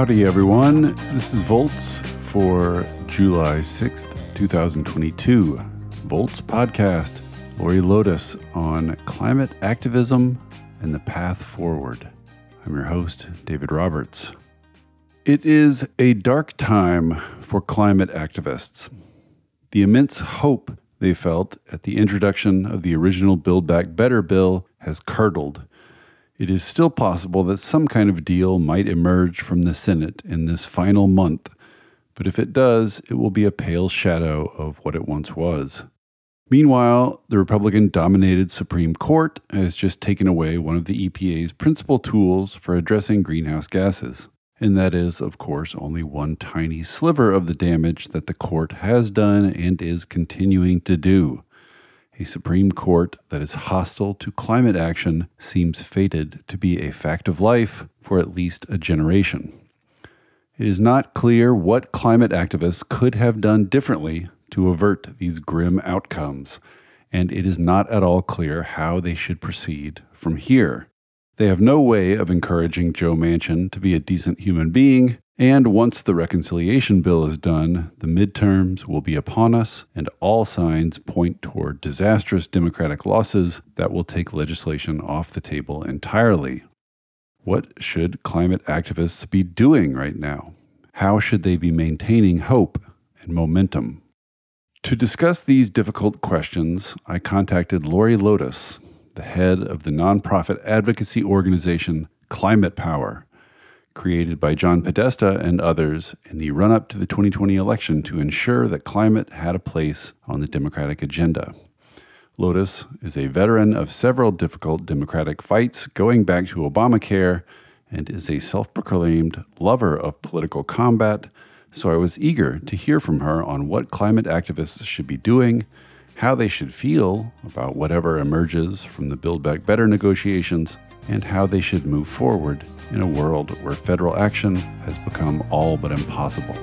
Howdy, everyone. This is Volts for July 6th, 2022. Volts podcast. Lori Lodes on climate activism and the path forward. I'm your host, David Roberts. It is a dark time for climate activists. The immense hope they felt at the introduction of the original Build Back Better bill has curdled. It is still possible that some kind of deal might emerge from the Senate in this final month, but if it does, it will be a pale shadow of what it once was. Meanwhile, the Republican dominated Supreme Court has just taken away one of the EPA's principal tools for addressing greenhouse gases. And that is, of course, only one tiny sliver of the damage that the court has done and is continuing to do. A Supreme Court that is hostile to climate action seems fated to be a fact of life for at least a generation. It is not clear what climate activists could have done differently to avert these grim outcomes, and it is not at all clear how they should proceed from here. They have no way of encouraging Joe Manchin to be a decent human being, and once the reconciliation bill is done, the midterms will be upon us, and all signs point toward disastrous Democratic losses that will take legislation off the table entirely. What should climate activists be doing right now? How should they be maintaining hope and momentum? To discuss these difficult questions, I contacted Lori Lodes, the head of the nonprofit advocacy organization Climate Power, created by John Podesta and others in the run up to the 2020 election to ensure that climate had a place on the Democratic agenda. Lodes is a veteran of several difficult Democratic fights going back to Obamacare and is a self proclaimed lover of political combat. So I was eager to hear from her on what climate activists should be doing how they should feel about whatever emerges from the Build Back Better negotiations, and how they should move forward in a world where federal action has become all but impossible.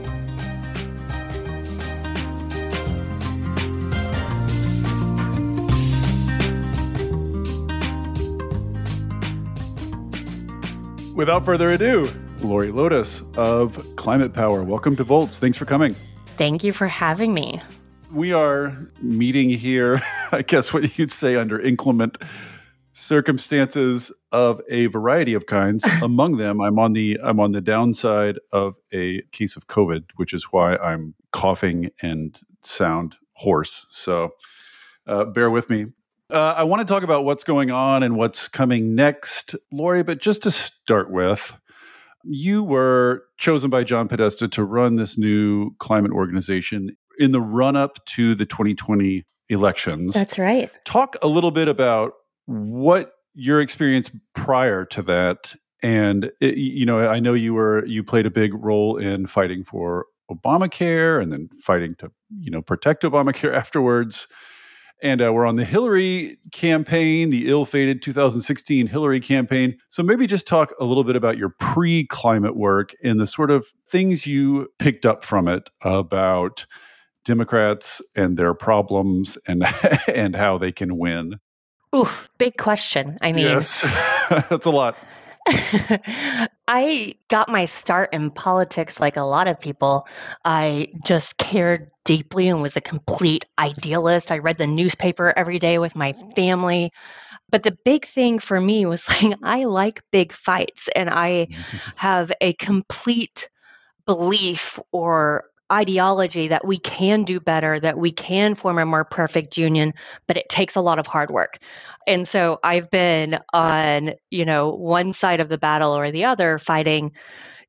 Without further ado, Lori Lodes of Climate Power. Welcome to Volts. Thanks for coming. Thank you for having me we are meeting here, I guess what you'd say under inclement circumstances of a variety of kinds. Among them, I'm on the I'm on the downside of a case of COVID, which is why I'm coughing and sound hoarse. So uh, bear with me. Uh, I want to talk about what's going on and what's coming next, Lori. But just to start with, you were chosen by John Podesta to run this new climate organization in the run up to the 2020 elections. That's right. Talk a little bit about what your experience prior to that and it, you know i know you were you played a big role in fighting for obamacare and then fighting to you know protect obamacare afterwards and uh, we're on the hillary campaign the ill-fated 2016 hillary campaign so maybe just talk a little bit about your pre-climate work and the sort of things you picked up from it about Democrats and their problems and and how they can win? Oof, big question. I mean, yes, that's a lot. I got my start in politics like a lot of people. I just cared deeply and was a complete idealist. I read the newspaper every day with my family. But the big thing for me was like, I like big fights and I have a complete belief or ideology that we can do better, that we can form a more perfect union, but it takes a lot of hard work. And so I've been on, you know, one side of the battle or the other fighting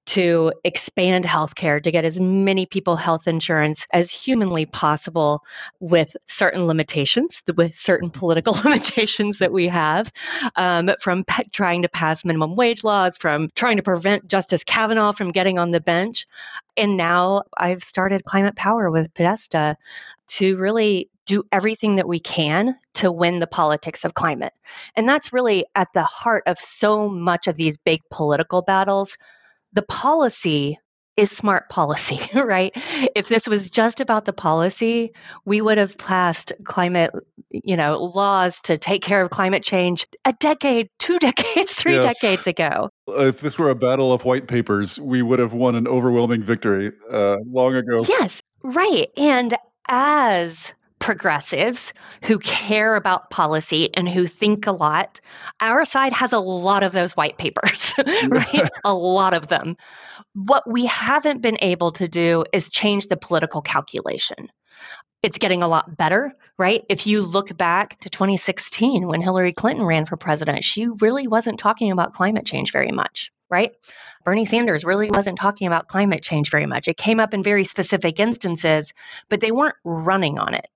to expand healthcare to get as many people health insurance as humanly possible with certain limitations, with certain political limitations that we have, um, from pe- trying to pass minimum wage laws, from trying to prevent Justice Kavanaugh from getting on the bench. And now I've started Climate Power with Podesta to really do everything that we can to win the politics of climate. And that's really at the heart of so much of these big political battles the policy is smart policy, right? If this was just about the policy, we would have passed climate, you know, laws to take care of climate change a decade, two decades, three yes. decades ago. If this were a battle of white papers, we would have won an overwhelming victory uh, long ago. Yes, right. And as progressives who care about policy and who think a lot, our side has a lot of those white papers, right? a lot of them. What we haven't been able to do is change the political calculation. It's getting a lot better, right? If you look back to 2016 when Hillary Clinton ran for president, she really wasn't talking about climate change very much, right? Bernie Sanders really wasn't talking about climate change very much. It came up in very specific instances, but they weren't running on it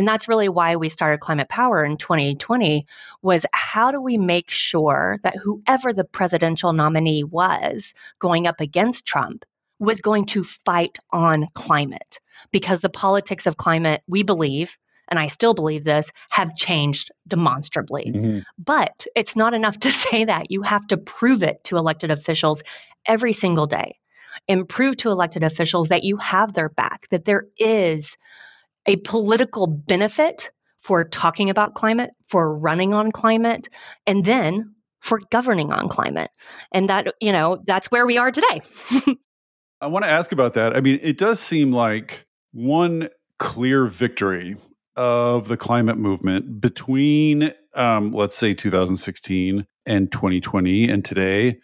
and that's really why we started climate power in 2020 was how do we make sure that whoever the presidential nominee was going up against trump was going to fight on climate because the politics of climate we believe and I still believe this, have changed demonstrably. Mm-hmm. But it's not enough to say that. You have to prove it to elected officials every single day and prove to elected officials that you have their back, that there is a political benefit for talking about climate, for running on climate, and then for governing on climate. And that, you know, that's where we are today. I want to ask about that. I mean, it does seem like one clear victory of the climate movement between, um, let's say, 2016 and 2020 and today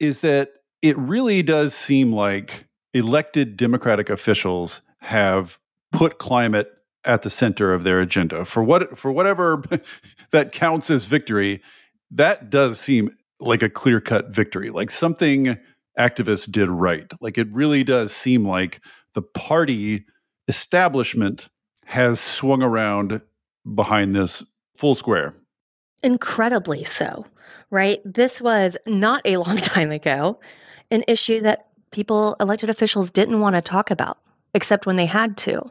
is that it really does seem like elected Democratic officials have put climate at the center of their agenda. For what for whatever that counts as victory that does seem like a clear-cut victory like something activists did right. Like it really does seem like the party establishment has swung around behind this full square. Incredibly so right? This was not a long time ago an issue that people elected officials didn't want to talk about except when they had to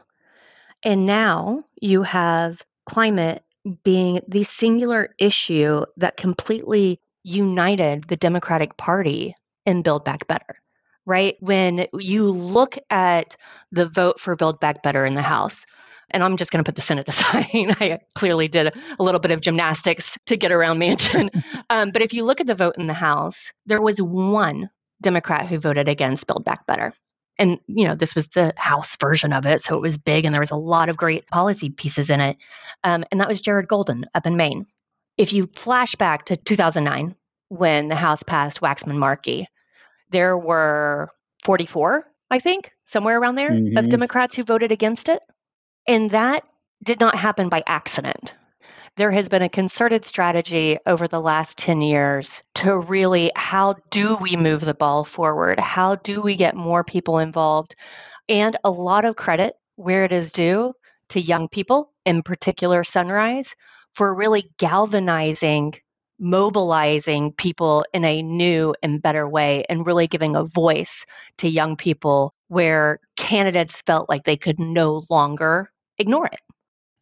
and now you have climate being the singular issue that completely united the Democratic Party in Build Back Better, right? When you look at the vote for Build Back Better in the House, and I'm just going to put the Senate aside. I clearly did a little bit of gymnastics to get around Manchin. um, but if you look at the vote in the House, there was one Democrat who voted against Build Back Better and you know this was the house version of it so it was big and there was a lot of great policy pieces in it um, and that was jared golden up in maine if you flash back to 2009 when the house passed waxman-markey there were 44 i think somewhere around there mm-hmm. of democrats who voted against it and that did not happen by accident there has been a concerted strategy over the last 10 years to really how do we move the ball forward? How do we get more people involved? And a lot of credit where it is due to young people, in particular Sunrise, for really galvanizing, mobilizing people in a new and better way and really giving a voice to young people where candidates felt like they could no longer ignore it.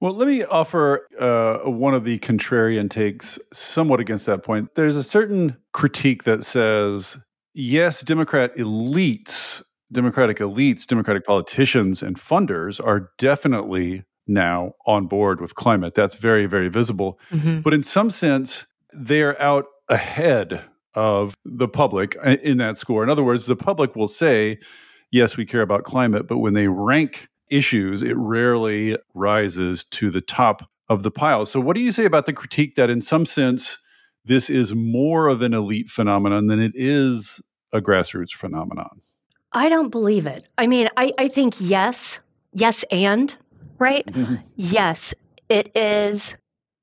Well, let me offer uh, one of the contrarian takes somewhat against that point. There's a certain critique that says, yes, Democrat elites, Democratic elites, Democratic politicians, and funders are definitely now on board with climate. That's very, very visible. Mm-hmm. But in some sense, they're out ahead of the public in that score. In other words, the public will say, yes, we care about climate, but when they rank issues, it rarely rises to the top of the pile. So, what do you say about the critique that, in some sense, this is more of an elite phenomenon than it is a grassroots phenomenon? I don't believe it. I mean, I, I think yes, yes, and right? Mm-hmm. Yes, it is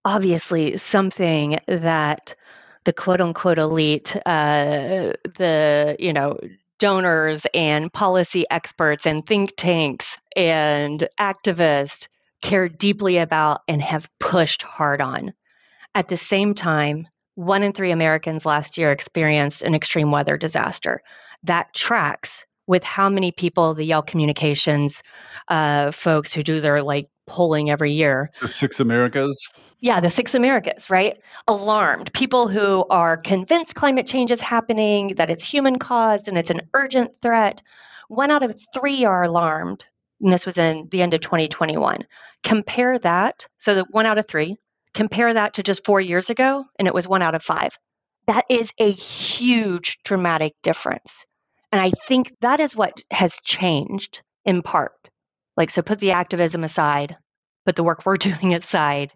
obviously something that the quote unquote elite, uh, the, you know, donors and policy experts and think tanks and activists care deeply about and have pushed hard on. At the same time, one in three Americans last year experienced an extreme weather disaster. That tracks with how many people the Yale Communications uh, folks who do their like polling every year. The six Americas? Yeah, the six Americas, right? Alarmed. People who are convinced climate change is happening, that it's human caused and it's an urgent threat, One out of three are alarmed. And this was in the end of 2021. Compare that, so the one out of three, compare that to just four years ago, and it was one out of five. That is a huge dramatic difference. And I think that is what has changed in part. Like, so put the activism aside, put the work we're doing aside.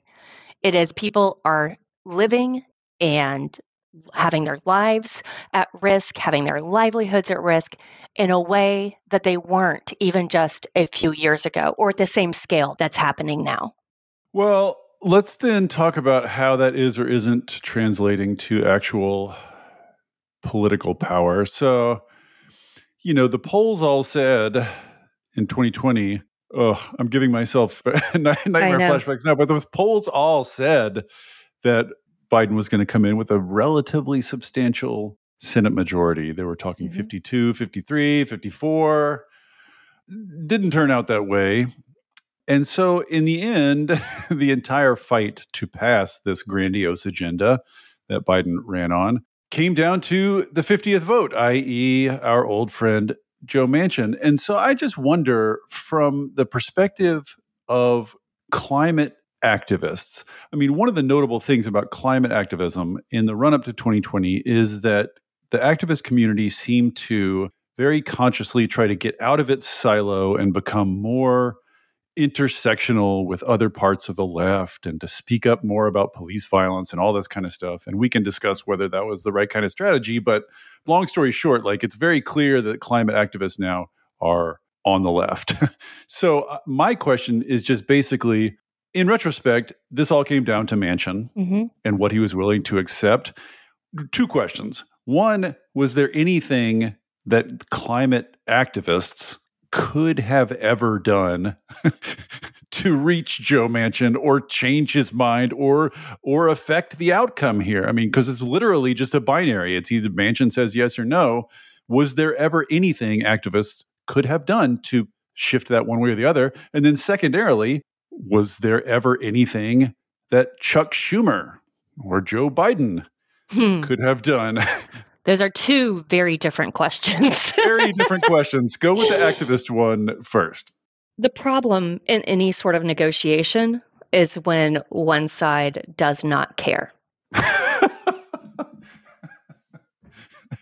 It is people are living and having their lives at risk, having their livelihoods at risk in a way that they weren't even just a few years ago or at the same scale that's happening now. Well, let's then talk about how that is or isn't translating to actual political power. So, you know, the polls all said in 2020, oh, I'm giving myself nightmare flashbacks now, but the polls all said that Biden was going to come in with a relatively substantial Senate majority. They were talking mm-hmm. 52, 53, 54. Didn't turn out that way. And so, in the end, the entire fight to pass this grandiose agenda that Biden ran on came down to the 50th vote, i.e., our old friend Joe Manchin. And so, I just wonder from the perspective of climate activists. I mean, one of the notable things about climate activism in the run up to 2020 is that the activist community seemed to very consciously try to get out of its silo and become more intersectional with other parts of the left and to speak up more about police violence and all this kind of stuff. And we can discuss whether that was the right kind of strategy. But long story short, like it's very clear that climate activists now are on the left. so, uh, my question is just basically in retrospect, this all came down to Manchin mm-hmm. and what he was willing to accept. Two questions. One, was there anything that climate activists could have ever done to reach Joe Manchin or change his mind or or affect the outcome here? I mean, because it's literally just a binary. It's either Manchin says yes or no. Was there ever anything activists could have done to shift that one way or the other? And then secondarily, was there ever anything that Chuck Schumer or Joe Biden hmm. could have done? Those are two very different questions. very different questions. Go with the activist one first. The problem in any sort of negotiation is when one side does not care.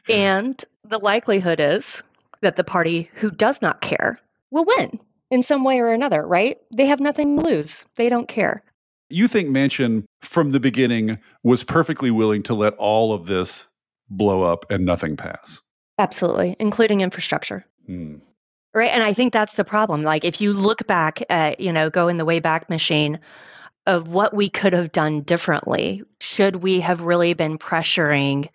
and the likelihood is that the party who does not care will win in some way or another, right? They have nothing to lose. They don't care. You think Manchin from the beginning was perfectly willing to let all of this blow up and nothing pass? Absolutely, including infrastructure. Hmm. Right. And I think that's the problem. Like if you look back at, you know, go in the way back machine of what we could have done differently, should we have really been pressuring,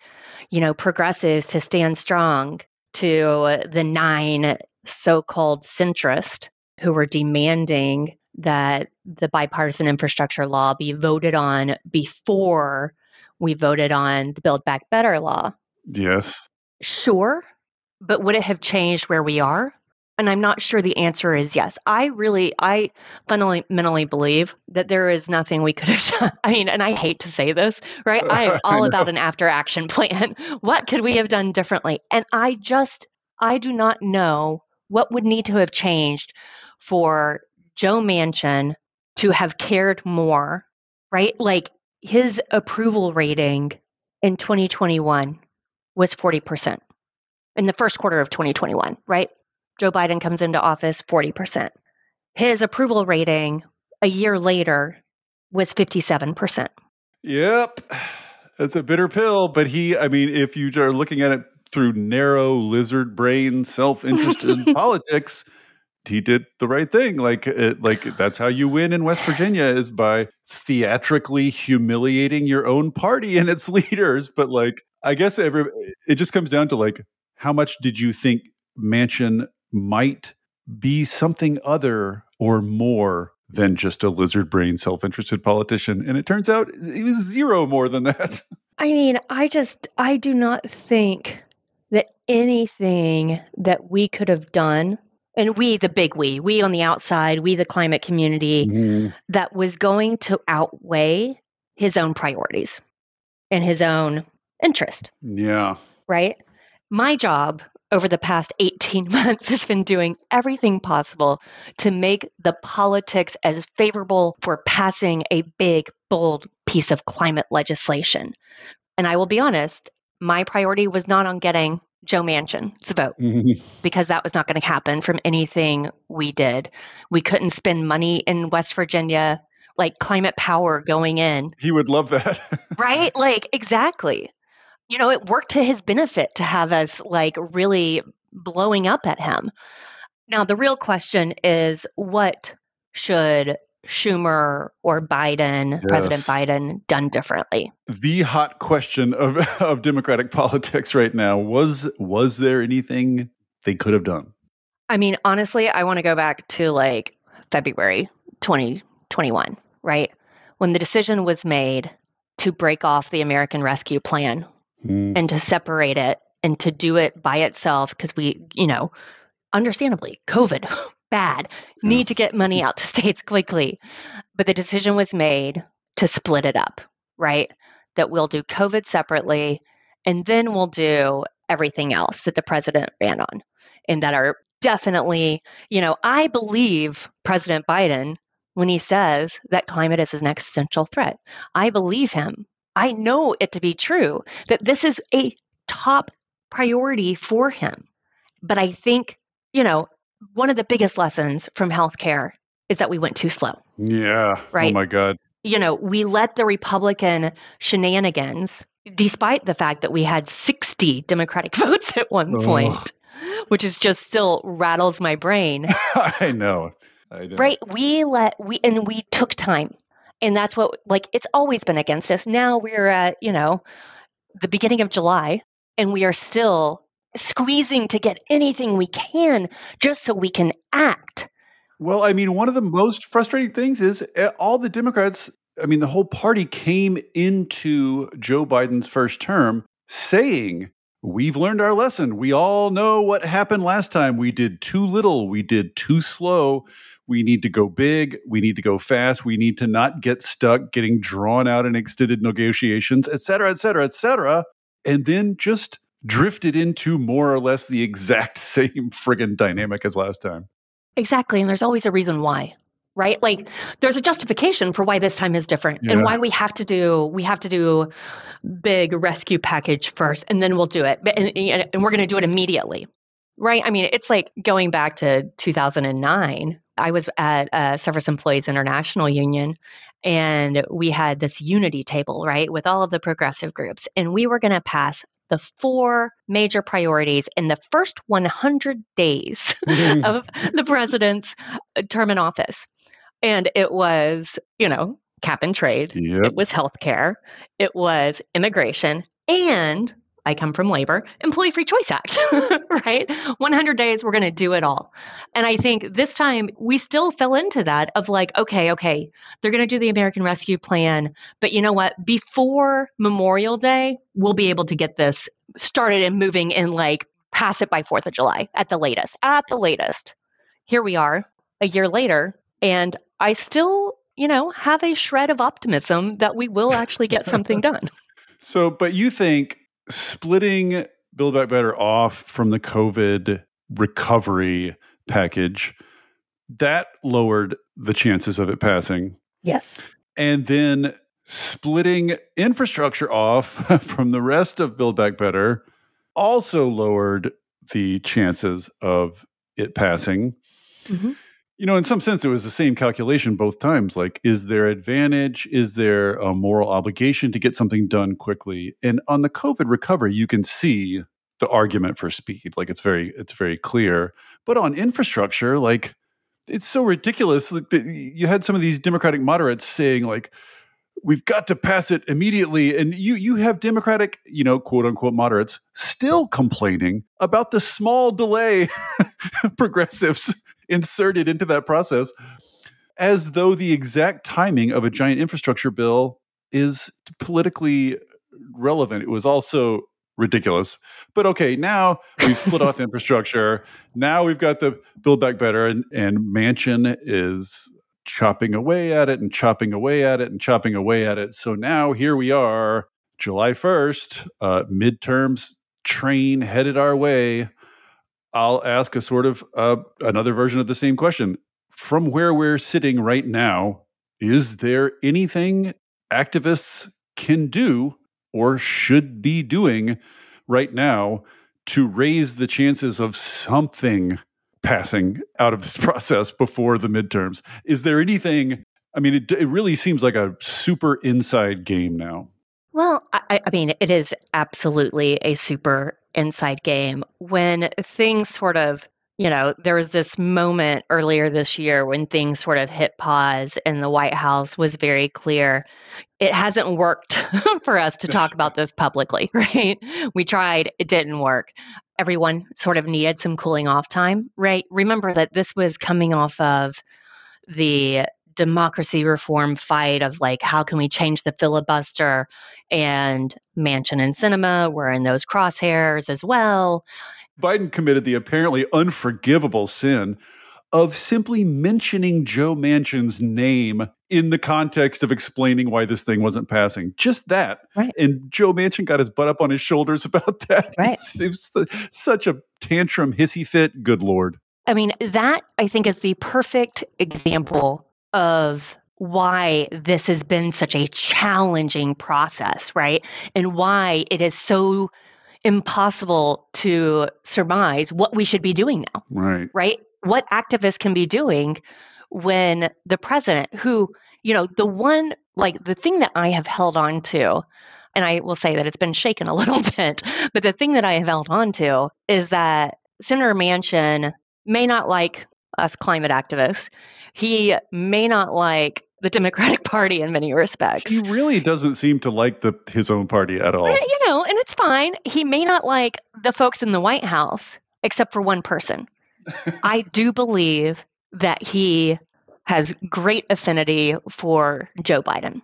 you know, progressives to stand strong to the nine so called centrist who were demanding that the bipartisan infrastructure law be voted on before we voted on the Build Back Better law. Yes. Sure. But would it have changed where we are? And I'm not sure the answer is yes. I really, I fundamentally believe that there is nothing we could have done. I mean, and I hate to say this, right? I am all I about an after action plan. what could we have done differently? And I just, I do not know what would need to have changed for Joe Manchin to have cared more, right? Like his approval rating in 2021 was 40%. In the first quarter of 2021, right? Joe Biden comes into office 40%. His approval rating a year later was 57%. Yep. That's a bitter pill, but he, I mean, if you are looking at it through narrow lizard brain self-interested politics, he did the right thing. Like, it, like that's how you win in West Virginia is by theatrically humiliating your own party and its leaders. But like, I guess every it just comes down to like, how much did you think Manchin might be something other or more than just a lizard brain, self interested politician? And it turns out he was zero more than that. I mean, I just I do not think that anything that we could have done and we the big we we on the outside we the climate community mm-hmm. that was going to outweigh his own priorities and his own interest yeah right my job over the past 18 months has been doing everything possible to make the politics as favorable for passing a big, bold piece of climate legislation. And I will be honest, my priority was not on getting Joe Manchin's vote mm-hmm. because that was not going to happen from anything we did. We couldn't spend money in West Virginia, like climate power going in. He would love that. right? Like, exactly you know, it worked to his benefit to have us like really blowing up at him. Now, the real question is what should Schumer or Biden, yes. President Biden, done differently? The hot question of, of Democratic politics right now was was there anything they could have done? I mean, honestly, I want to go back to like February 2021, right? When the decision was made to break off the American Rescue Plan mm. and to separate it and to do it by itself because we, you know, understandably, COVID, bad, need mm. to get money out to states quickly. But the decision was made to split it up, right? That we'll do COVID separately and then we'll do everything else that the president ran on and that are definitely, you know, I believe President Biden when he says that climate is an existential threat. I believe him I know it to be true that this is a top priority for him. But I think, you know, one of the biggest lessons from healthcare is that we went too slow. Yeah. Oh right. Oh my God. You know, we let the Republican shenanigans, despite the fact that we had 60 Democratic votes at one oh. point, which is just still rattles my brain. I know. I know. Right. We let, we, and we took time and that's what like it's always been against us now we're at you know the beginning of july and we are still squeezing to get anything we can just so we can act well i mean one of the most frustrating things is eh, all the democrats i mean the whole party came into joe biden's first term saying We've learned our lesson. We all know what happened last time. We did too little. We did too slow. We need to go big. We need to go fast. We need to not get stuck getting drawn out in extended negotiations, et cetera, et cetera, et cetera. And then just drifted into more or less the exact same friggin' dynamic as last time. Exactly. And there's always a reason why right like there's a justification for why this time is different yeah. and why we have to do we have to do big rescue package first and then we'll do it and, and we're going to do it immediately right i mean it's like going back to 2009 i was at uh, service employees international union and we had this unity table right with all of the progressive groups and we were going to pass the four major priorities in the first 100 days mm-hmm. of the president's uh, term in office. And it was, you know, cap and trade, yep. it was healthcare, it was immigration, and I come from labor, Employee Free Choice Act, right? 100 days, we're going to do it all. And I think this time we still fell into that of like, okay, okay, they're going to do the American Rescue Plan. But you know what? Before Memorial Day, we'll be able to get this started and moving and like pass it by 4th of July at the latest. At the latest. Here we are a year later, and I still, you know, have a shred of optimism that we will actually get something done. So, but you think splitting Build Back Better off from the COVID recovery package, that lowered the chances of it passing. Yes. And then splitting infrastructure off from the rest of Build Back Better also lowered the chances of it passing. Mm-hmm you know, in some sense, it was the same calculation both times. Like, is there advantage? Is there a moral obligation to get something done quickly? And on the COVID recovery, you can see the argument for speed. Like, it's very, it's very clear. But on infrastructure, like, it's so ridiculous. Like, the, you had some of these Democratic moderates saying, like, we've got to pass it immediately and you you have democratic you know quote unquote moderates still complaining about the small delay progressives inserted into that process as though the exact timing of a giant infrastructure bill is politically relevant. It was also ridiculous. But okay, now we've split off infrastructure. Now we've got the Build Back Better, and, and Manchin is chopping away at it and chopping away at it and chopping away at it. So now here we are, July 1st, uh, midterms train headed our way. I'll ask a sort of uh, another version of the same question. From where we're sitting right now, is there anything activists can do or should be doing right now to raise the chances of something passing out of this process before the midterms? Is there anything? I mean, it, it really seems like a super inside game now. Well, I, I mean, it is absolutely a super inside game. When things sort of you know, there was this moment earlier this year when things sort of hit pause and the White House was very clear. It hasn't worked for us to talk about this publicly, right? We tried, it didn't work. Everyone sort of needed some cooling off time, right? Remember that this was coming off of the democracy reform fight of like how can we change the filibuster and Manchin and Sinema were in those crosshairs as well Biden committed the apparently unforgivable sin of simply mentioning Joe Manchin's name in the context of explaining why this thing wasn't passing. Just that. Right. And Joe Manchin got his butt up on his shoulders about that. Right. It was such a tantrum hissy fit. Good Lord. I mean, that I think is the perfect example of why this has been such a challenging process, right? And why it is so impossible to surmise what we should be doing now. Right. Right? What activists can be doing when the president, who, you know, the one, like the thing that I have held on to, and I will say that it's been shaken a little bit, but the thing that I have held on to is that Senator Manchin may not like us climate activists. He may not like the Democratic Party in many respects. He really doesn't seem to like the his own party at all. Eh, you know, and it's fine. He may not like the folks in the White House, except for one person. I do believe that he has great affinity for Joe Biden.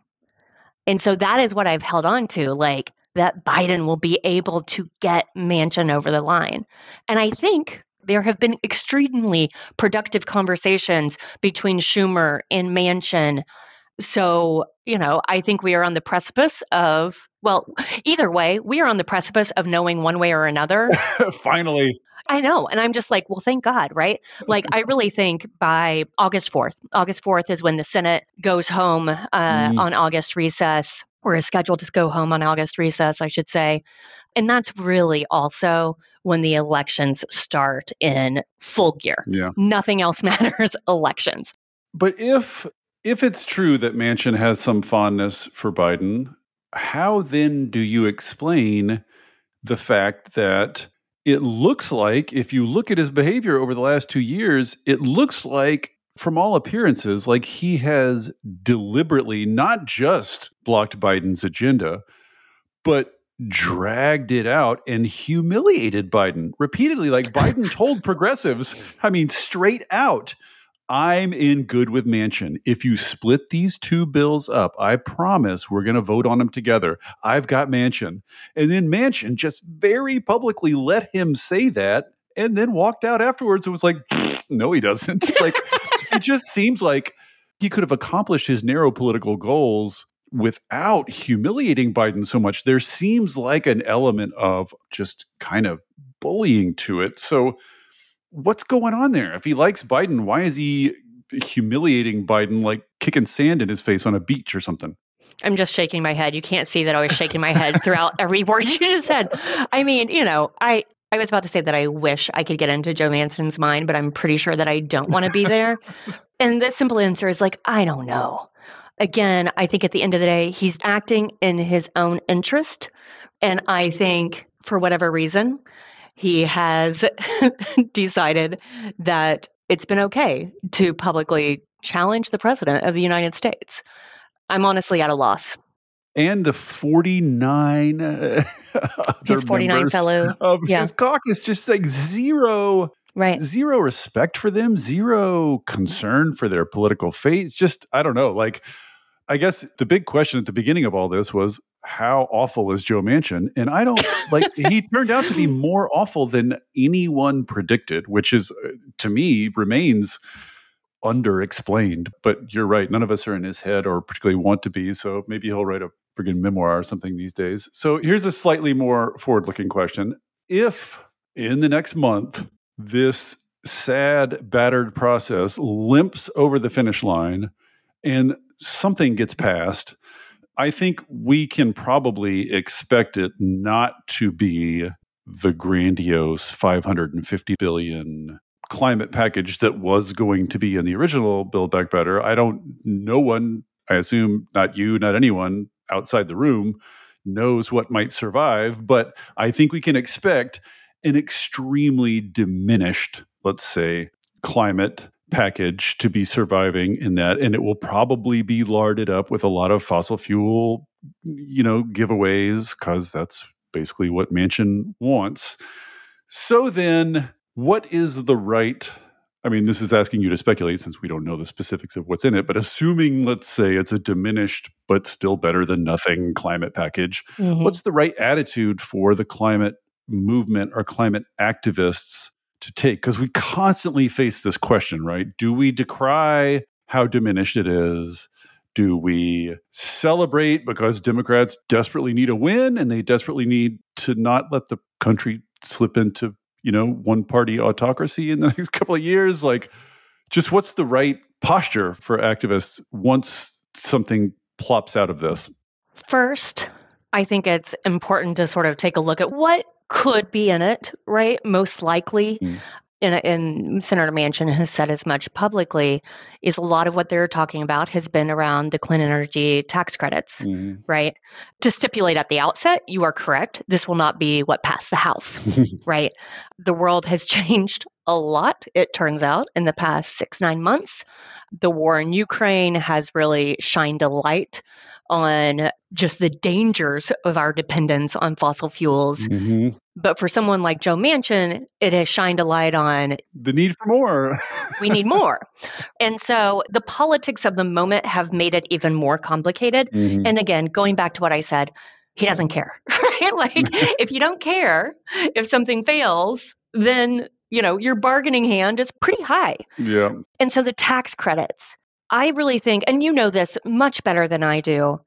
And so that is what I've held on to, like that Biden will be able to get Manchin over the line. And I think there have been extremely productive conversations between Schumer and Manchin. So, you know, I think we are on the precipice of, well, either way, we are on the precipice of knowing one way or another. Finally. I know. And I'm just like, well, thank God, right? Like, I really think by August 4th, August 4th is when the Senate goes home uh, mm. on August recess, or is scheduled to go home on August recess, I should say. And that's really also when the elections start in full gear. Yeah. Nothing else matters elections. But if if it's true that Manchin has some fondness for Biden, how then do you explain the fact that it looks like if you look at his behavior over the last 2 years, it looks like from all appearances like he has deliberately not just blocked Biden's agenda, but dragged it out and humiliated Biden repeatedly. Like Biden told progressives, I mean, straight out, I'm in good with Manchin. If you split these two bills up, I promise we're going to vote on them together. I've got Manchin. And then Manchin just very publicly let him say that and then walked out afterwards and was like, no, he doesn't. like, it just seems like he could have accomplished his narrow political goals without humiliating Biden so much, there seems like an element of just kind of bullying to it. So, what's going on there? If he likes Biden, why is he humiliating Biden like kicking sand in his face on a beach or something? I'm just shaking my head. You can't see that I was shaking my head throughout every word you just said. I mean, you know, I I was about to say that I wish I could get into Joe Manchin's mind, but I'm pretty sure that I don't want to be there. and the simple answer is like, I don't know again, I think at the end of the day, he's acting in his own interest. And I think for whatever reason, he has decided that it's been okay to publicly challenge the president of the United States. I'm honestly at a loss. And the 49 uh, his 49 fellow of yeah. his caucus just like zero right zero respect for them zero concern for their political fate it's just i don't know like I guess the big question at the beginning of all this was how awful is Joe Manchin? And I don't like he turned out to be more awful than anyone predicted, which is uh, to me remains underexplained. But you're right, none of us are in his head or particularly want to be. So maybe he'll write a friggin' memoir or something these days. So here's a slightly more forward-looking question: If in the next month this sad, battered process limps over the finish line and something gets passed, I think we can probably expect it not to be the grandiose 550 billion climate package that was going to be in the original Build Back Better. I don't, no one, I assume not you, not anyone outside the room knows what might survive, but I think we can expect an extremely diminished, let's say, climate package to be surviving in that and it will probably be larded up with a lot of fossil fuel you know giveaways cuz that's basically what Manchin wants so then what is the right I mean, this is asking you to speculate since we don't know the specifics of what's in it, but assuming, let's say, it's a diminished but still better than nothing climate package, mm-hmm. what's the right attitude for the climate movement or climate activists to take? Because we constantly face this question, right? Do we decry how diminished it is? Do we celebrate because Democrats desperately need a win and they desperately need to not let the country slip into you know, one party autocracy in the next couple of years? Like, just what's the right posture for activists once something plops out of this? First, I think it's important to sort of take a look at what could be in it, right? Most likely. Mm and, and Senator Manchin has said as much publicly, is a lot of what they're talking about has been around the clean energy tax credits, mm-hmm. right? To stipulate at the outset, you are correct. This will not be what passed the House, right? The world has changed a lot, it turns out, in the past six, nine months. The war in Ukraine has really shined a light on just the dangers of our dependence on fossil fuels. Mm-hmm. But for someone like Joe Manchin, it has shined a light on the need for more. we need more. And so the politics of the moment have made it even more complicated. Mm-hmm. And again, going back to what I said, he doesn't care, right? Like if you don't care if something fails, then you know your bargaining hand is pretty high. Yeah. And so the tax credits, I really think, and you know this much better than I do,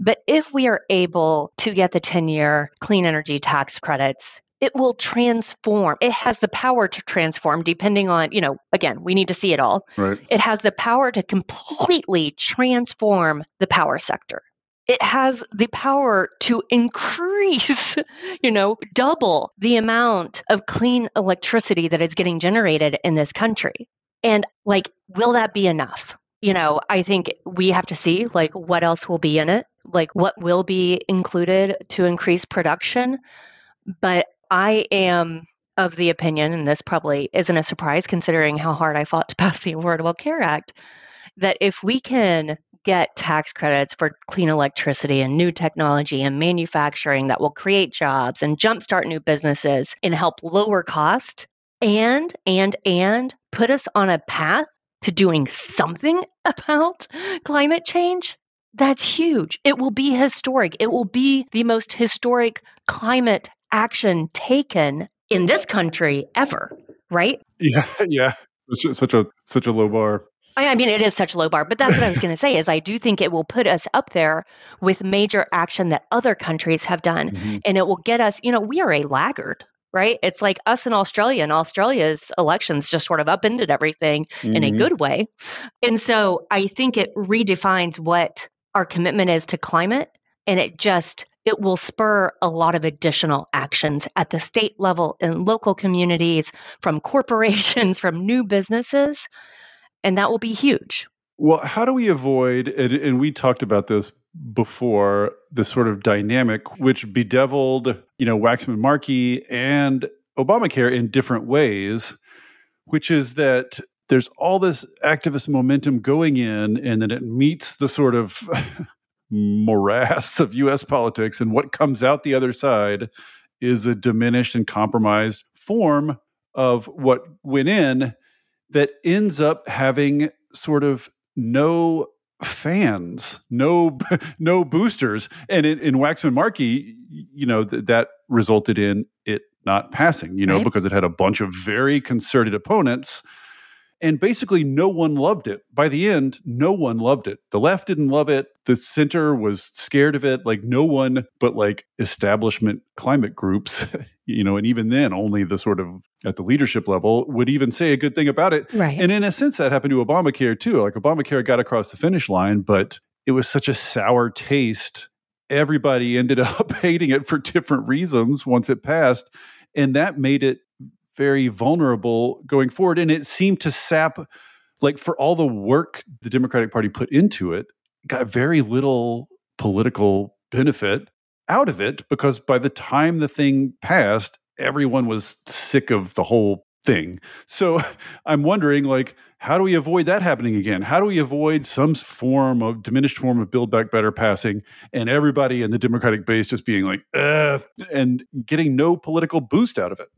but if we are able to get the 10 year clean energy tax credits, it will transform. It has the power to transform depending on, you know, again, we need to see it all. Right. It has the power to completely transform the power sector. It has the power to increase, you know, double the amount of clean electricity that is getting generated in this country. And like, will that be enough? You know, I think we have to see like what else will be in it, like what will be included to increase production. But I am of the opinion, and this probably isn't a surprise considering how hard I fought to pass the Affordable Care Act, that if we can get tax credits for clean electricity and new technology and manufacturing that will create jobs and jumpstart new businesses and help lower cost and and and put us on a path to doing something about climate change, that's huge. It will be historic. It will be the most historic climate action taken in this country ever, right? Yeah, yeah. It's such a such a low bar. I mean, it is such a low bar, but that's what I was going to say. Is I do think it will put us up there with major action that other countries have done, mm-hmm. and it will get us. You know, we are a laggard right? It's like us in Australia, and Australia's elections just sort of upended everything mm-hmm. in a mm-hmm. good way. And so I think it redefines what our commitment is to climate, and it just it will spur a lot of additional actions at the state level in local communities, from corporations, from new businesses, and that will be huge. Well, how do we avoid, and, and we talked about this before this sort of dynamic which bedeviled, you know, Waxman Markey and Obamacare in different ways, which is that there's all this activist momentum going in, and then it meets the sort of morass of US politics, and what comes out the other side is a diminished and compromised form of what went in that ends up having sort of no fans, no no boosters, and in, in Waxman Markey, you know th- that resulted in it not passing. You know right. because it had a bunch of very concerted opponents, And basically, no one loved it. By the end, no one loved it. The left didn't love it. The center was scared of it. Like, no one but like establishment climate groups, you know, and even then, only the sort of at the leadership level would even say a good thing about it. Right. And in a sense, that happened to Obamacare too. Like, Obamacare got across the finish line, but it was such a sour taste. Everybody ended up hating it for different reasons once it passed. And that made it very vulnerable going forward. And it seemed to sap, like, for all the work the Democratic Party put into it, got very little political benefit out of it because by the time the thing passed, everyone was sick of the whole thing. So I'm wondering, like, how do we avoid that happening again? How do we avoid some form of diminished form of Build Back Better passing and everybody in the Democratic base just being like, and getting no political boost out of it?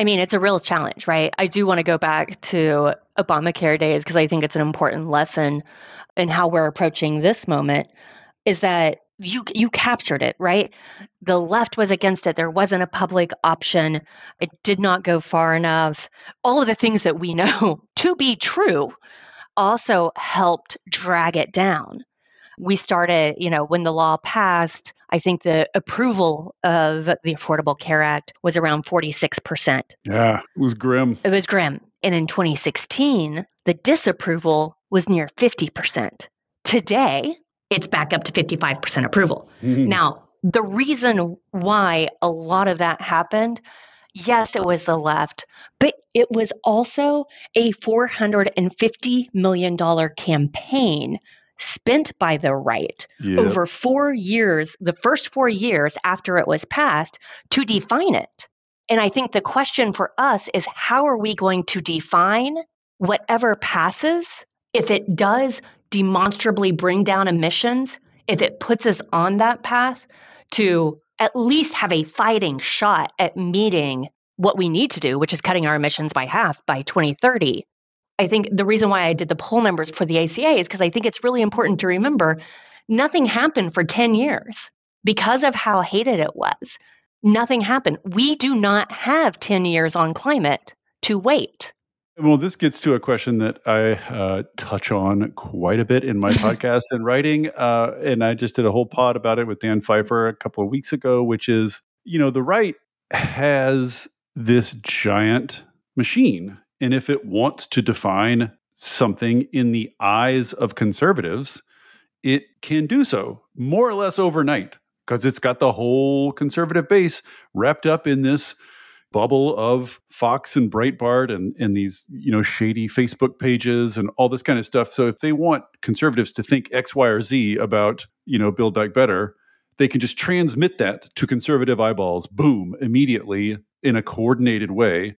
I mean, it's a real challenge, right? I do want to go back to Obamacare days because I think it's an important lesson in how we're approaching this moment is that you you captured it, right? The left was against it. There wasn't a public option. It did not go far enough. All of the things that we know to be true also helped drag it down. We started, you know, when the law passed, I think the approval of the Affordable Care Act was around 46%. Yeah, it was grim. It was grim. And in 2016, the disapproval was near 50%. Today, it's back up to 55% approval. Mhm. Now, the reason why a lot of that happened, yes, it was the left, but it was also a $450 million campaign spent by the right Yeah. over four years, the first four years after it was passed, to define it. And I think the question for us is how are we going to define whatever passes if it does demonstrably bring down emissions, if it puts us on that path to at least have a fighting shot at meeting what we need to do, which is cutting our emissions by half by 2030. I think the reason why I did the poll numbers for the ACA is because I think it's really important to remember nothing happened for 10 years because of how hated it was. Nothing happened. We do not have 10 years on climate to wait. Well, this gets to a question that I uh, touch on quite a bit in my podcast and writing. Uh, and I just did a whole pod about it with Dan Pfeiffer a couple of weeks ago, which is, you know, the right has this giant machine. And if it wants to define something in the eyes of conservatives, it can do so more or less overnight because it's got the whole conservative base wrapped up in this bubble of Fox and Breitbart and, and these, you know, shady Facebook pages and all this kind of stuff. So if they want conservatives to think X, Y, or Z about, you know, Build Back Better, they can just transmit that to conservative eyeballs, boom, immediately in a coordinated way.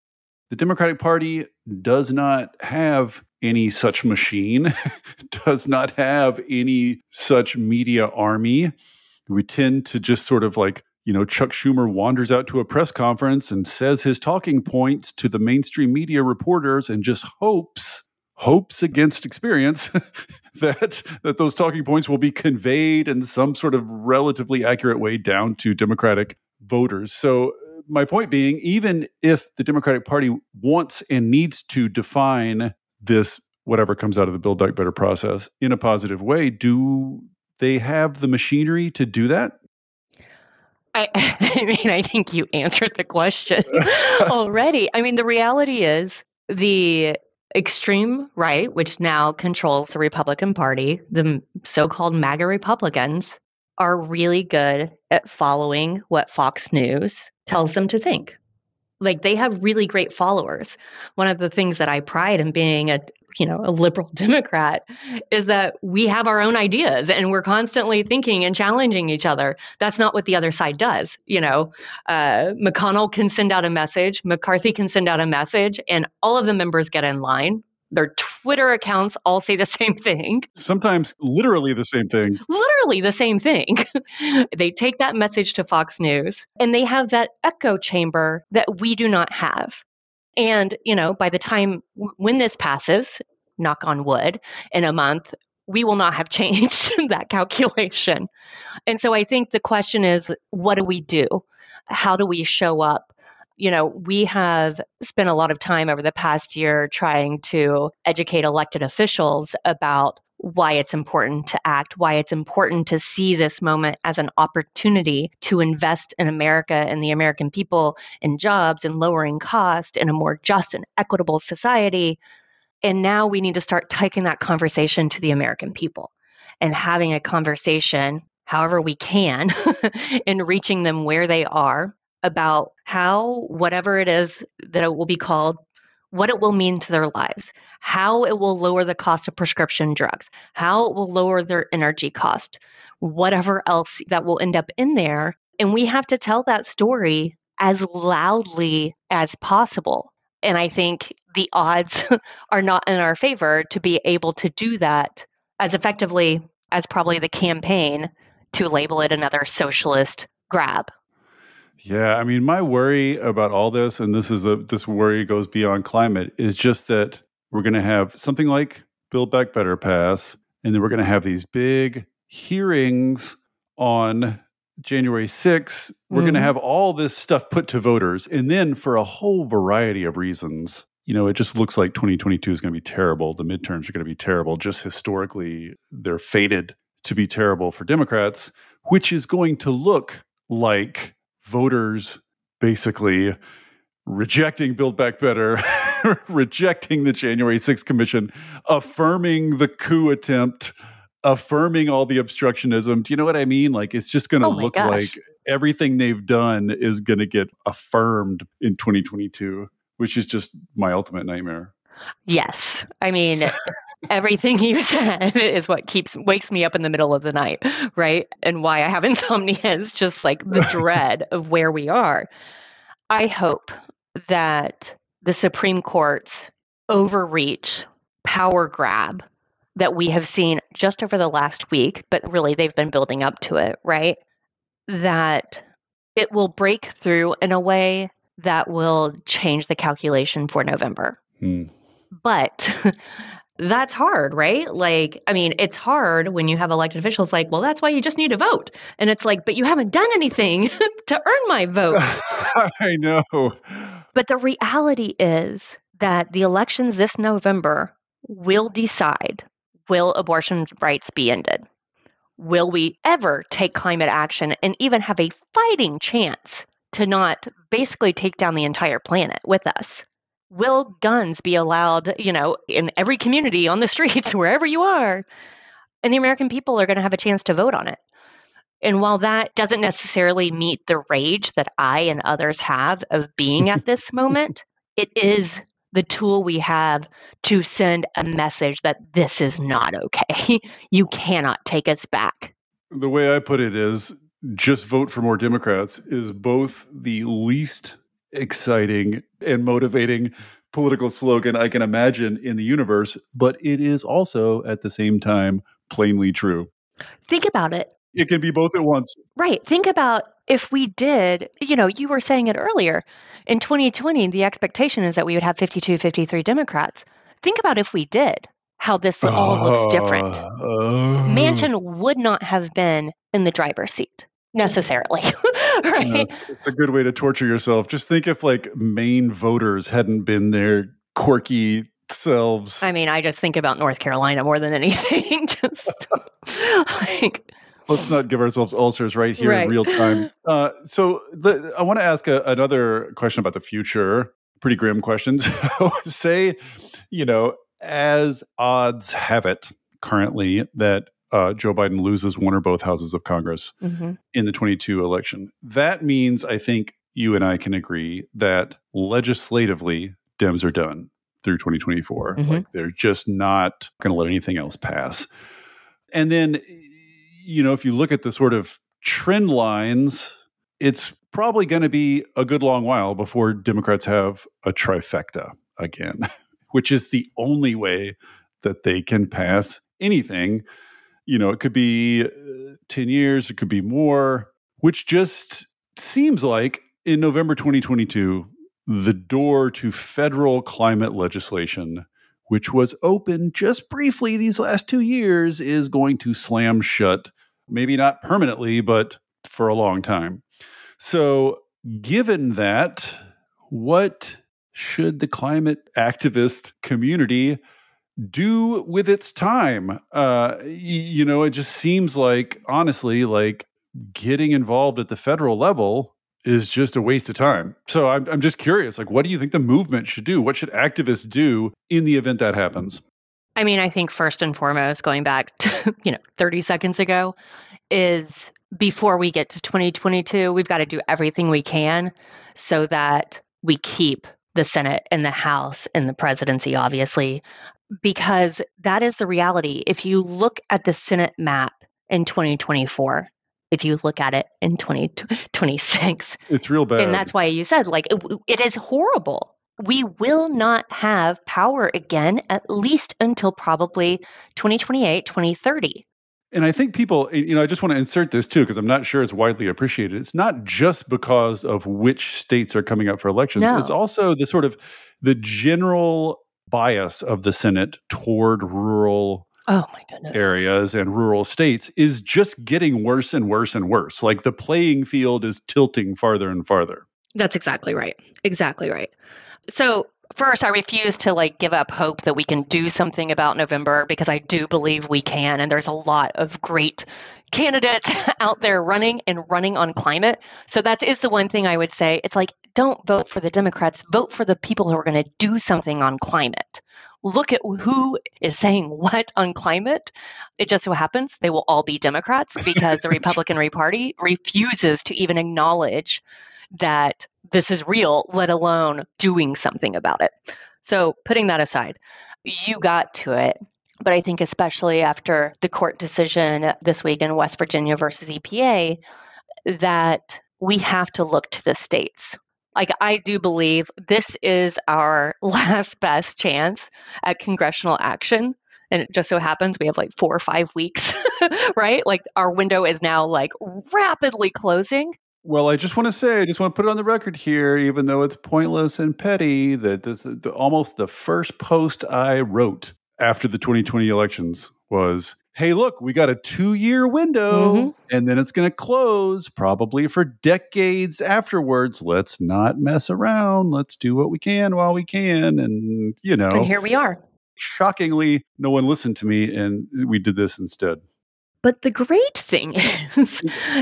The Democratic Party does not have any such machine, does not have any such media army. We tend to just sort of like you know, Chuck Schumer wanders out to a press conference and says his talking points to the mainstream media reporters and just hopes, hopes against experience that that those talking points will be conveyed in some sort of relatively accurate way down to Democratic voters. So my point being, even if the Democratic Party wants and needs to define this whatever comes out of the Build Back Better process in a positive way, do they have the machinery to do that? I, I mean, I think you answered the question already. I mean, the reality is the extreme right, which now controls the Republican Party, the so called MAGA Republicans, are really good at following what Fox News tells them to think. Like they have really great followers. One of the things that I pride in being a you know a liberal democrat is that we have our own ideas and we're constantly thinking and challenging each other that's not what the other side does you know uh, mcconnell can send out a message mccarthy can send out a message and all of the members get in line their twitter accounts all say the same thing Sometimes literally the same thing. The same thing. they take that message to Fox News and they have that echo chamber that we do not have. And, you know, by the time when this passes, knock on wood, in a month, we will not have changed that calculation. And so I think the question is what do we do? How do we show up you know, we have spent a lot of time over the past year trying to educate elected officials about why it's important to act, why it's important to see this moment as an opportunity to invest in America and the American people in jobs and lowering cost in a more just and equitable society. And now we need to start taking that conversation to the American people and having a conversation however we can in reaching them where they are about how whatever it is that it will be called what it will mean to their lives, how it will lower the cost of prescription drugs, how it will lower their energy cost, whatever else that will end up in there. And we have to tell that story as loudly as possible. And I think the odds are not in our favor to be able to do that as effectively as probably the campaign to label it another socialist grab. Yeah, I mean, my worry about all this, and this is a this worry goes beyond climate, is just that we're going to have something like Build Back Better pass, and then we're going to have these big hearings on January 6th. We're mm-hmm. going to have all this stuff put to voters, and then for a whole variety of reasons, you know, it just looks like 2022 is going to be terrible. The midterms are going to be terrible. Just historically, they're fated to be terrible for Democrats, which is going to look like voters basically rejecting Build Back Better, rejecting the January 6th Commission, affirming the coup attempt, affirming all the obstructionism. Do you know what I mean? Like it's just going to oh look gosh. like everything they've done is going to get affirmed in 2022, which is just my ultimate nightmare. Yes. I mean, everything you said is what keeps wakes me up in the middle of the night, right? And why I have insomnia is just like the dread of where we are. I hope that the Supreme Court's overreach, power grab that we have seen just over the last week, but really they've been building up to it, right? That it will break through in a way that will change the calculation for November. Hmm. But that's hard, right? Like, I mean, it's hard when you have elected officials like, well, that's why you just need to vote. And it's like, but you haven't done anything to earn my vote. I know. But the reality is that the elections this November will decide will abortion rights be ended? Will we ever take climate action and even have a fighting chance to not basically take down the entire planet with us? Will guns be allowed, you know, in every community, on the streets, wherever you are? And the American people are going to have a chance to vote on it. And while that doesn't necessarily meet the rage that I and others have of being at this moment, it is the tool we have to send a message that this is not okay. You cannot take us back. The way I put it is just vote for more Democrats is both the least exciting and motivating political slogan I can imagine in the universe, but it is also at the same time plainly true. Think about it. It can be both at once. Right. Think about if we did, you know, you were saying it earlier. In 2020, the expectation is that we would have 52, 53 Democrats. Think about if we did, how this all uh, looks different. Uh, Manchin would not have been in the driver's seat necessarily. right? it's a good way to torture yourself. Just think if like Maine voters hadn't been their quirky selves. I mean, I just think about North Carolina more than anything. just like let's not give ourselves ulcers right here right. in real time. Uh, so the, I want to ask a, another question about the future. Pretty grim questions. Say, you know, as odds have it currently that uh, Joe Biden loses one or both houses of Congress mm-hmm. in the 22 election. That means, I think you and I can agree that legislatively, Dems are done through 2024. Mm-hmm. Like they're just not going to let anything else pass. And then, you know, if you look at the sort of trend lines, it's probably going to be a good long while before Democrats have a trifecta again, which is the only way that they can pass anything you know, it could be uh, 10 years, it could be more, which just seems like in November 2022, the door to federal climate legislation, which was open just briefly these last two years, is going to slam shut, maybe not permanently, but for a long time. So, given that, what should the climate activist community do with its time? Uh, you know, it just seems like, honestly, like getting involved at the federal level is just a waste of time. So I'm, I'm just curious, like, what do you think the movement should do? What should activists do in the event that happens? I mean, I think first and foremost, going back to, you know, 30 seconds ago, is before we get to 2022, we've got to do everything we can so that we keep the Senate and the House and the presidency, obviously, because that is the reality. If you look at the Senate map in 2024, if you look at it in 2026, it's real bad. And that's why you said, like, it, it is horrible. We will not have power again, at least until probably 2028, 2030. And I think people, you know, I just want to insert this too, because I'm not sure it's widely appreciated. It's not just because of which states are coming up for elections. No. It's also the sort of the general bias of the Senate toward rural oh my goodness areas and rural states is just getting worse and worse and worse. Like the playing field is tilting farther and farther. That's exactly right. Exactly right. So first i refuse to like give up hope that we can do something about november because i do believe we can and there's a lot of great candidates out there running and running on climate so that is the one thing i would say it's like don't vote for the democrats vote for the people who are going to do something on climate look at who is saying what on climate it just so happens they will all be democrats because the republican party refuses to even acknowledge that this is real, let alone doing something about it. So, putting that aside, you got to it. But I think, especially after the court decision this week in West Virginia versus EPA, that we have to look to the states. Like, I do believe this is our last best chance at congressional action. And it just so happens we have like four or five weeks, right? Like, our window is now like rapidly closing. Well, I just want to say, I just want to put it on the record here, even though it's pointless and petty, that this is almost the first post I wrote after the 2020 elections was hey, look, we got a two year window mm-hmm. and then it's going to close probably for decades afterwards. Let's not mess around. Let's do what we can while we can. And, you know, and here we are. Shockingly, no one listened to me and we did this instead. But the great thing is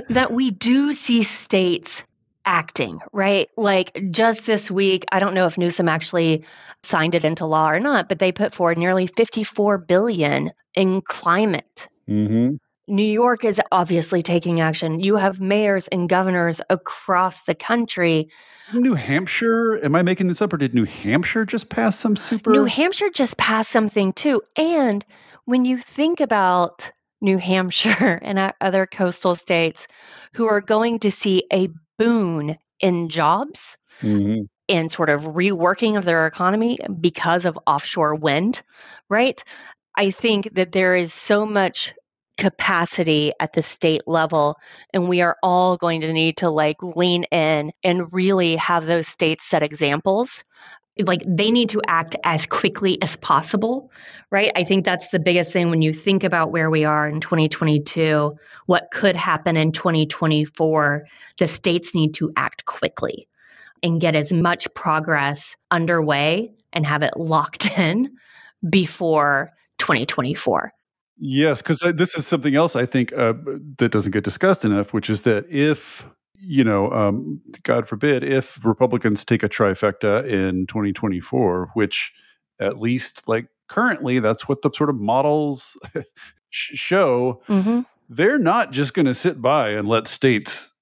that we do see states acting, right? Like just this week, I don't know if Newsom actually signed it into law or not, but they put forward nearly 54 billion in climate. Mm-hmm. New York is obviously taking action. You have mayors and governors across the country. New Hampshire, am I making this up or did New Hampshire just pass some super? New Hampshire just passed something too. And when you think about New Hampshire, and other coastal states who are going to see a boon in jobs mm-hmm. and sort of reworking of their economy because of offshore wind, right? I think that there is so much capacity at the state level and we are all going to need to like lean in and really have those states set examples like they need to act as quickly as possible, right? I think that's the biggest thing when you think about where we are in 2022, what could happen in 2024. The states need to act quickly and get as much progress underway and have it locked in before 2024. Yes, because this is something else I think uh, that doesn't get discussed enough, which is that if you know, um, God forbid, if Republicans take a trifecta in 2024, which at least like currently that's what the sort of models show, mm-hmm. they're not just going to sit by and let states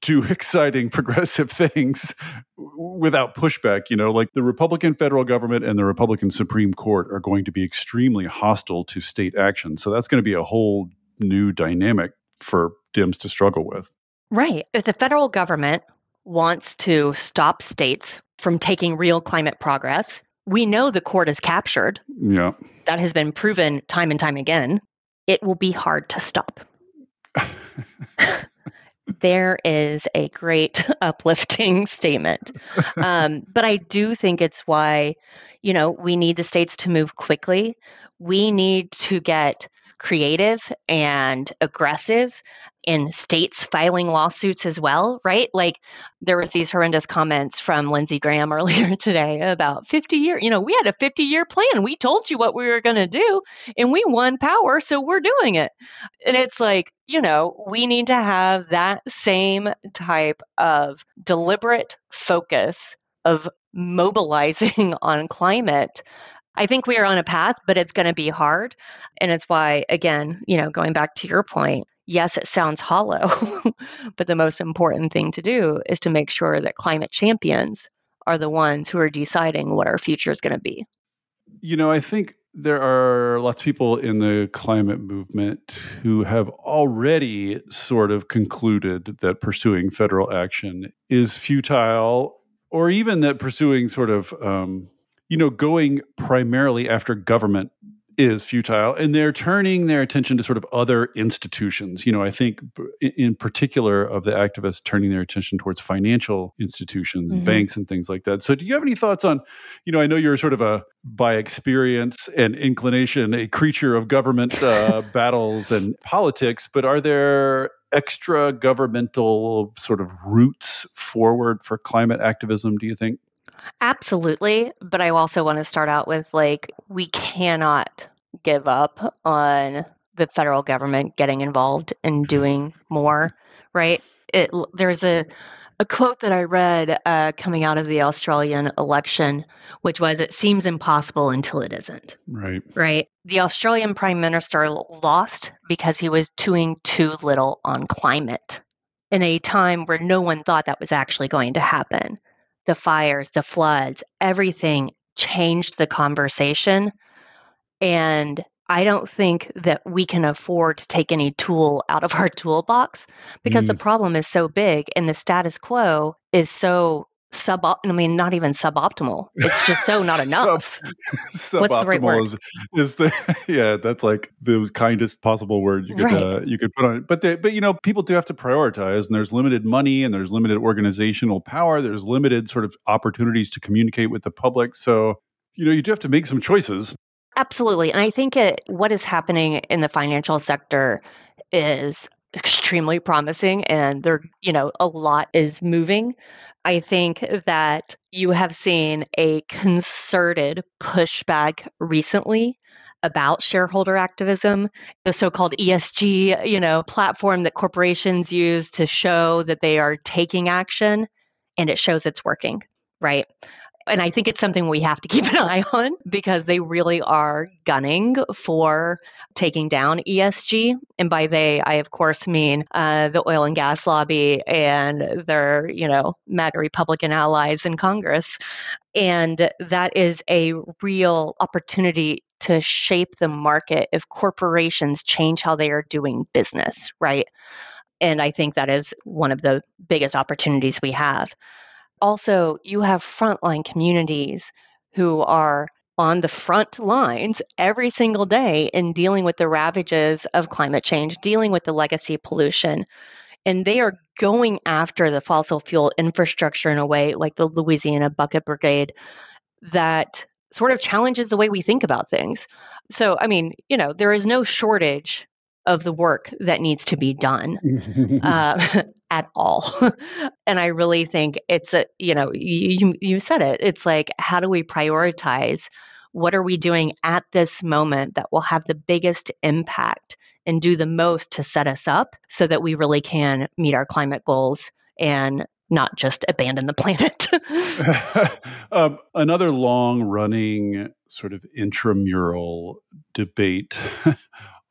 do exciting progressive things without pushback. You know, like the Republican federal government and the Republican Supreme Court are going to be extremely hostile to state action. So that's going to be a whole new dynamic for Dems to struggle with. Right. If the federal government wants to stop states from taking real climate progress, we know the court is captured. Yeah. That has been proven time and time again. It will be hard to stop. there is a great uplifting statement. Um, but I do think it's why, you know, we need the states to move quickly. We need to get creative and aggressive in states filing lawsuits as well, right? Like there was these horrendous comments from Lindsey Graham earlier today about 50 year, you know, we had a 50 year plan. We told you what we were going to do and we won power, so we're doing it. And it's like, you know, we need to have that same type of deliberate focus of mobilizing on climate I think we are on a path, but it's going to be hard. And it's why, again, you know, going back to your point, yes, it sounds hollow, but the most important thing to do is to make sure that climate champions are the ones who are deciding what our future is going to be. You know, I think there are lots of people in the climate movement who have already sort of concluded that pursuing federal action is futile, or even that pursuing sort of um, you know, going primarily after government is futile and they're turning their attention to sort of other institutions. You know i think in particular of the activists turning their attention towards financial institutions mm-hmm. banks and things like that. So do you have any thoughts on you know i know you're sort of a by experience and inclination a creature of government uh, battles and politics but are there extra governmental sort of routes forward for climate activism do you think Absolutely. But I also want to start out with like, we cannot give up on the federal government getting involved and doing more, right? It, there's a, a quote that I read uh, coming out of the Australian election, which was, It seems impossible until it isn't. Right. Right. The Australian prime minister lost because he was doing too little on climate in a time where no one thought that was actually going to happen the fires, the floods, everything changed the conversation. And I don't think that we can afford to take any tool out of our toolbox because mm. the problem is so big and the status quo is so sub I mean not even suboptimal. It's just so not enough. Sub, What's the right word? Is, is the yeah, that's like the kindest possible word you could right. uh, you could put on it. But they, but you know, people do have to prioritize and there's limited money and there's limited organizational power, there's limited sort of opportunities to communicate with the public. So, you know, you do have to make some choices. Absolutely. And I think it, what is happening in the financial sector is extremely promising and there mm-hmm. you know a lot is moving I think that you have seen a concerted pushback recently about shareholder activism, the so-called ESG, you know, platform that corporations use to show that they are taking action and it shows it's working, right? And I think it's something we have to keep an eye on because they really are gunning for taking down ESG. And by they, I of course mean uh, the oil and gas lobby and their, you know, MAGA Republican allies in Congress. And that is a real opportunity to shape the market if corporations change how they are doing business, right? And I think that is one of the biggest opportunities we have also you have frontline communities who are on the front lines every single day in dealing with the ravages of climate change, dealing with the legacy pollution. And they are going after the fossil fuel infrastructure in a way like the Louisiana Bucket Brigade that sort of challenges the way we think about things. So, I mean, you know, there is no shortage of the work that needs to be done uh, at all. and I really think it's a, you know, you, you said it. It's like, how do we prioritize? What are we doing at this moment that will have the biggest impact and do the most to set us up so that we really can meet our climate goals and not just abandon the planet. um, another long running sort of intramural debate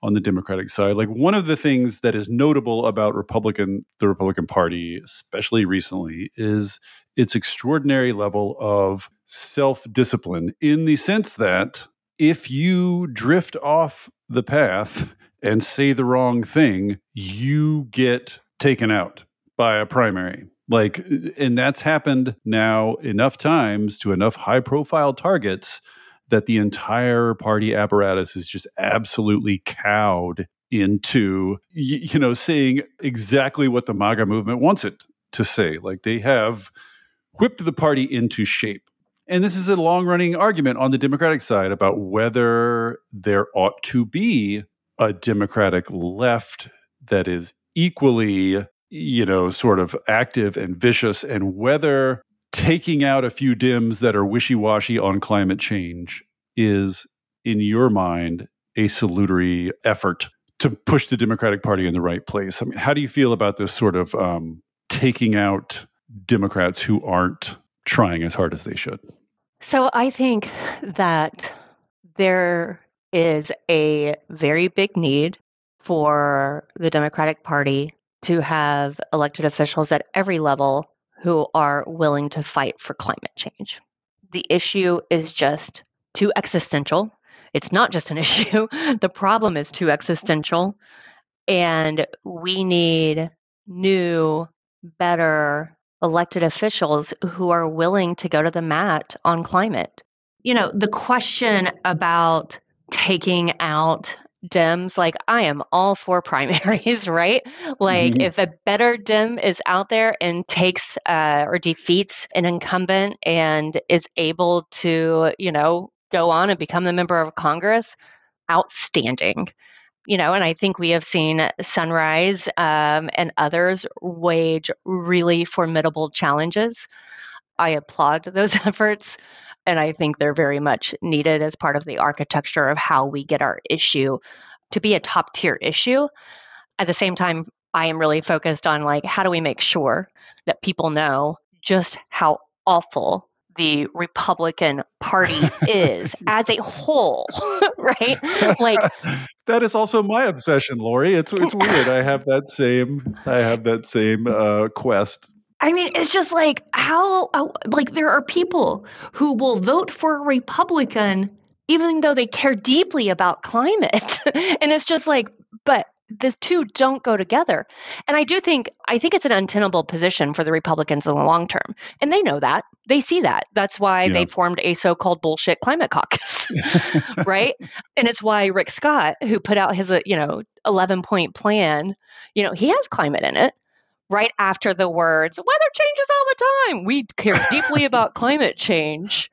on the Democratic side. Like one of the things that is notable about Republican the Republican Party, especially recently, is its extraordinary level of self-discipline in the sense that if you drift off the path and say the wrong thing, you get taken out by a primary. Like and that's happened now enough times to enough high profile targets that the entire party apparatus is just absolutely cowed into you know saying exactly what the MAGA movement wants it to say. Like they have whipped the party into shape. And this is a long running argument on the Democratic side about whether there ought to be a Democratic left that is equally, you know, sort of active and vicious, and whether taking out a few Dems that are wishy washy on climate change is, in your mind, a salutary effort to push the Democratic Party in the right place. I mean, how do you feel about this sort of um, taking out Democrats who aren't trying as hard as they should? So I think that there is a very big need for the Democratic Party to have elected officials at every level who are willing to fight for climate change. The issue is just too existential. It's not just an issue, the problem is too existential. And we need new, better elected officials who are willing to go to the mat on climate. You know, the question about taking out Dems, like I am all for primaries, right? Like mm-hmm. if a better Dem is out there and takes uh, or defeats an incumbent and is able to, you know, go on and become the member of Congress, outstanding you know, and I think we have seen Sunrise um, and others wage really formidable challenges. I applaud those efforts, and I think they're very much needed as part of the architecture of how we get our issue to be a top tier issue. At the same time, I am really focused on like how do we make sure that people know just how awful the Republican Party is as a whole, right? Like that is also my obsession, Lori. It's it's weird. I have that same I have that same uh, quest. I mean, it's just like how, like there are people who will vote for a Republican even though they care deeply about climate, and it's just like, but the two don't go together. And I do think I think it's an untenable position for the Republicans in the long term. And they know that. They see that. That's why yeah. they formed a so-called bullshit climate caucus. right? And it's why Rick Scott, who put out his, uh, you know, 11-point plan, you know, he has climate in it. Right after the words, weather changes all the time. We care deeply about climate change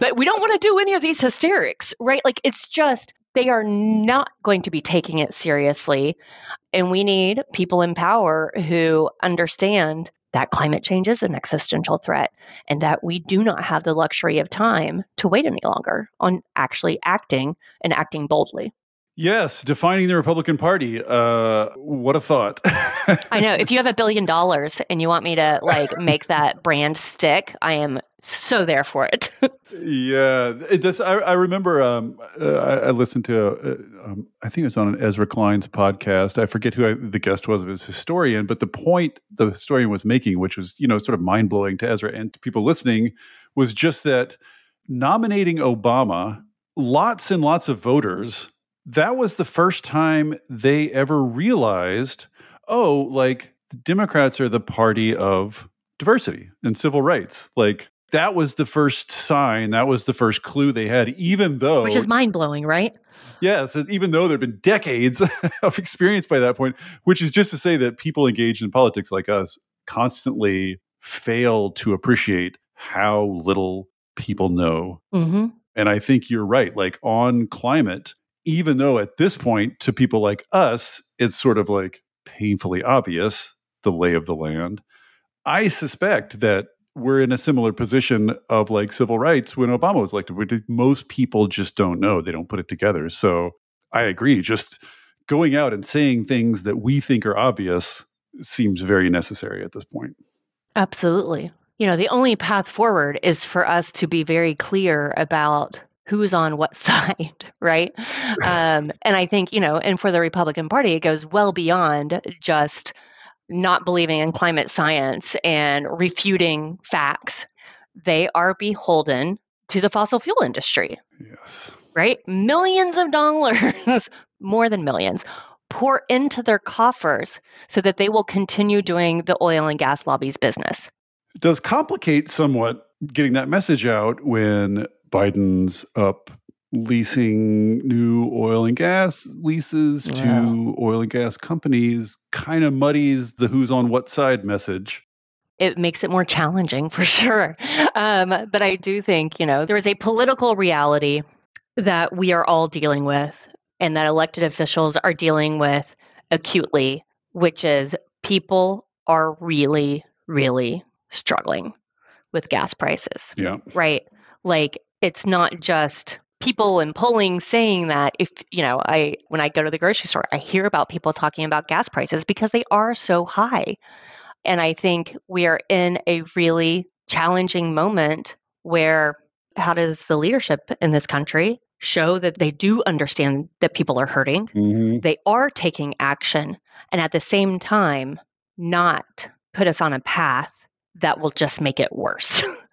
but we don't want to do any of these hysterics, right? Like it's just they are not going to be taking it seriously. And we need people in power who understand that climate change is an existential threat and that we do not have the luxury of time to wait any longer on actually acting and acting boldly. Yes, defining the Republican Party. Uh, what a thought. I know. If you have a billion dollars and you want me to like make that brand stick, I am so there for it. yeah, it does. I, I remember um, uh, I, I, listened to, uh, um, I think it was on an Ezra Klein's podcast. I forget who I, the guest was. It was a historian, but the point the historian was making, which was you know sort of mind blowing to Ezra and to people listening, was just that nominating Obama, lots and lots of voters that was the first time they ever realized, oh, like the Democrats are the party of diversity and civil rights. Like that was the first sign, that was the first clue they had, even though. Which is mind blowing, right? Yes, even though there have been decades of experience by that point, which is just to say that people engaged in politics like us constantly fail to appreciate how little people know. Mm-hmm. And I think you're right. Like on climate, even though at this point, to people like us, it's sort of like painfully obvious the lay of the land. I suspect that we're in a similar position of like civil rights when Obama was elected. Most people just don't know, they don't put it together. So I agree. Just going out and saying things that we think are obvious seems very necessary at this point. Absolutely. You know, the only path forward is for us to be very clear about who's on what side, right? Um, and I think, you know, and for the Republican Party, it goes well beyond just not believing in climate science and refuting facts. They are beholden to the fossil fuel industry. Yes. Right? Millions of dollars, more than millions, pour into their coffers so that they will continue doing the oil and gas lobby's business. It does complicate somewhat getting that message out when Biden's up leasing new oil and gas leases yeah. to oil and gas companies kind of muddies the who's on what side message. It makes it more challenging for sure. Um, but I do think, you know, there is a political reality that we are all dealing with and that elected officials are dealing with acutely, which is people are really, really struggling with gas prices. Yeah. Right. Like it's not just people in polling saying that if you know i when i go to the grocery store i hear about people talking about gas prices because they are so high. And i think we are in a really challenging moment where how does the leadership in this country show that they do understand that people are hurting? Mhm. they are taking action and at the same time not put us on a path that will just make it worse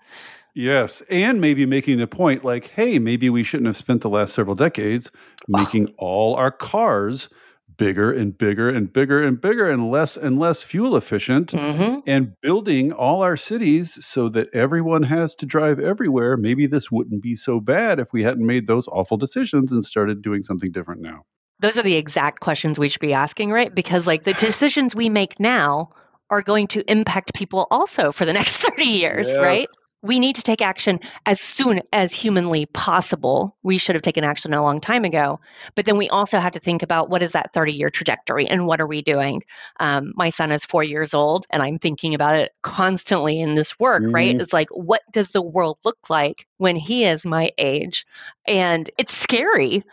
Yes, and maybe making the point like, hey, maybe we shouldn't have spent the last several decades making all our cars bigger and bigger and bigger and bigger and less and less fuel efficient hmm and building all our cities so that everyone has to drive everywhere. Maybe this wouldn't be so bad if we hadn't made those awful decisions and started doing something different now. those are the exact questions we should be asking, right? Because like the decisions we make now are going to impact people also for the next 30 years, Yes. right? We need to take action as soon as humanly possible. We should have taken action a long time ago. But then we also have to think about what is that 30 year trajectory and what are we doing? Um, my son is four years old and I'm thinking about it constantly in this work, right? Mhm. It's like, what does the world look like when he is my age? And it's scary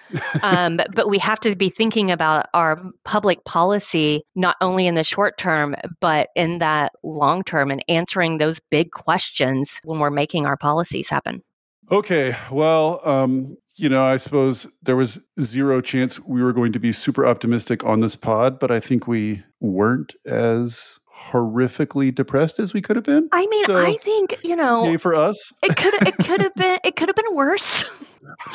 um, but we have to be thinking about our public policy not only in the short term but in that long term and answering those big questions when we're making our policies happen Okay, well, um, you know, I suppose there was zero chance we were going to be super optimistic on this pod, but I think we weren't as horrifically depressed as we could have been. i mean So, i think you know for us. it could it could have been it could have been worse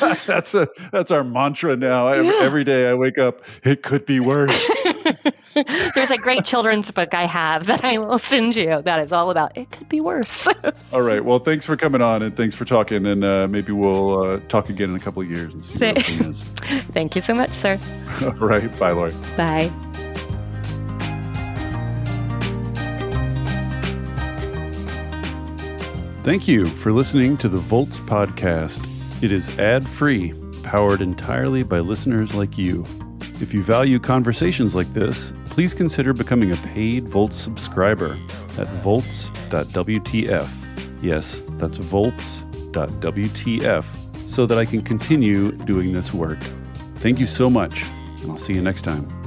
that's a that's our mantra now. Every, Yeah. every day I wake up, it could be worse. there's a great children's book i have that i will send you that is all about it could be worse All right. Well, thanks for coming on and thanks for talking. And uh, maybe we'll uh, talk again in a couple of years and see what thank you so much sir All right. Bye, Lori. bye Thank you for listening to the Volts podcast. It is ad free, powered entirely by listeners like you. If you value conversations like this, please consider becoming a paid Volts subscriber at volts.wtf. Yes, that's volts.wtf so that I can continue doing this work. Thank you so much, and I'll see you next time.